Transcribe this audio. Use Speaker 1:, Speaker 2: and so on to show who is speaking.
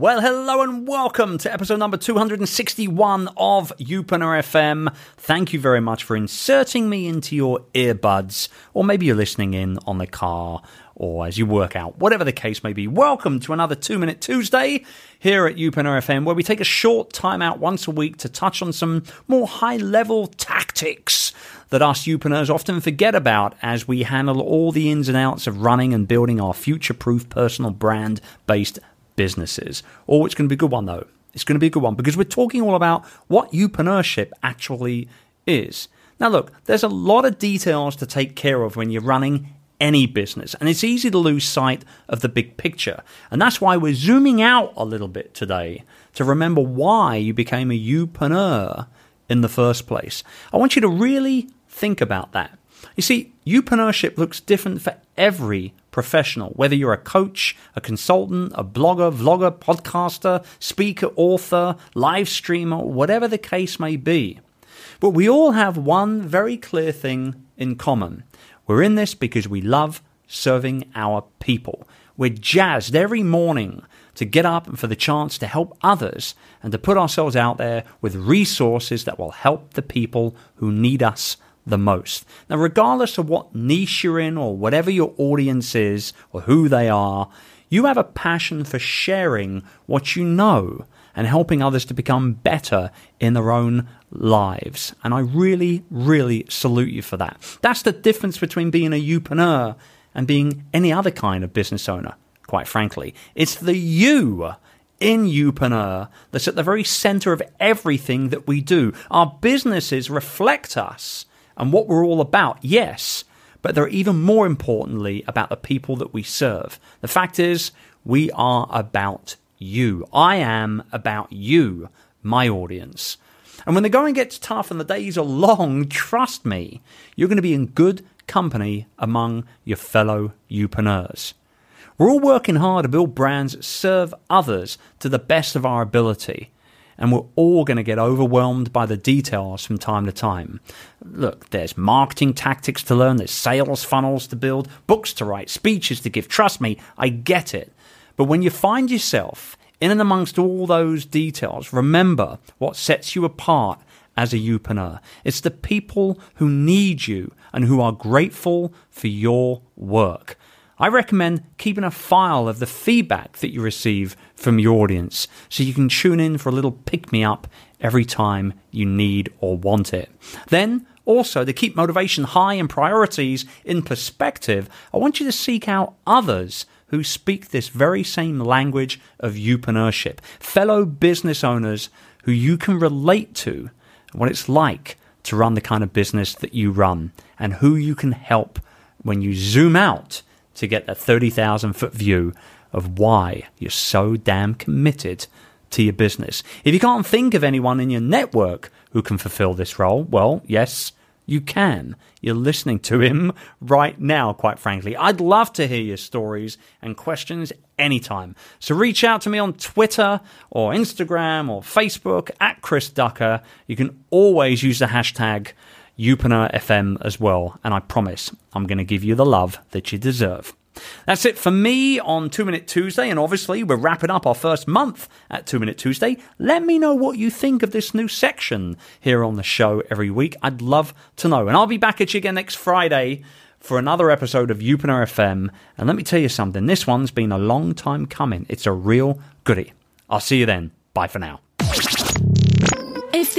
Speaker 1: Well, hello and welcome to episode number 261 of Youpreneur FM. Thank you very much for inserting me into your earbuds, or maybe you're listening in on the car or as you work out, whatever the case may be. Welcome to another Two Minute Tuesday here at Youpreneur FM, where we take a short time out once a week to touch on some more high level tactics that us Youpreneurs often forget about as we handle all the ins and outs of running and building our future proof personal brand based businesses. Oh, it's going to be a good one though. It's going to be a good one because we're talking all about what Youpreneurship actually is. Now, look, there's a lot of details to take care of when you're running any business, and it's easy to lose sight of the big picture. And that's why we're zooming out a little bit today to remember why you became a Youpreneur in the first place. I want you to really think about that. You see, Youpreneurship looks different for every professional, whether you're a coach, a consultant, a blogger, vlogger, podcaster, speaker, author, live streamer, whatever the case may be. But we all have one very clear thing in common. We're in this because we love serving our people. We're jazzed every morning to get up and for the chance to help others and to put ourselves out there with resources that will help the people who need us the most. Now, regardless of what niche you're in or whatever your audience is or who they are, you have a passion for sharing what you know and helping others to become better in their own lives. And I really, really salute you for that. That's the difference between being a youpreneur and being any other kind of business owner, quite frankly. It's the you in youpreneur that's at the very center of everything that we do. Our businesses reflect us and what we're all about, yes, but they're even more importantly about the people that we serve. The fact is, we are about you. I am about you, my audience. And when the going gets tough and the days are long, trust me, you're going to be in good company among your fellow Youpreneurs. We're all working hard to build brands that serve others to the best of our ability and we're all going to get overwhelmed by the details from time to time. Look, there's marketing tactics to learn, there's sales funnels to build, books to write, speeches to give. Trust me, I get it. But when you find yourself in and amongst all those details, remember what sets you apart as a Youpreneur. It's the people who need you and who are grateful for your work. I recommend keeping a file of the feedback that you receive from your audience so you can tune in for a little pick me up every time you need or want it. Then, also, to keep motivation high and priorities in perspective, I want you to seek out others who speak this very same language of Youpreneurship, fellow business owners who you can relate to what it's like to run the kind of business that you run and who you can help when you zoom out to get that 30,000 foot view of why you're so damn committed to your business. If you can't think of anyone in your network who can fulfill this role, well, yes, you can. You're listening to him right now, quite frankly. I'd love to hear your stories and questions anytime. So reach out to me on Twitter or Instagram or Facebook at Chris Ducker. You can always use the hashtag Youpreneur FM as well. And I promise I'm going to give you the love that you deserve. That's it for me on Two Minute Tuesday, and obviously we're wrapping up our first month at Two Minute Tuesday. Let me know what you think of this new section here on the show every week. I'd love to know. And I'll be back at you again next Friday for another episode of Youpreneur FM. And let me tell you something, this one's been a long time coming. It's a real goodie. I'll see you then. Bye for now.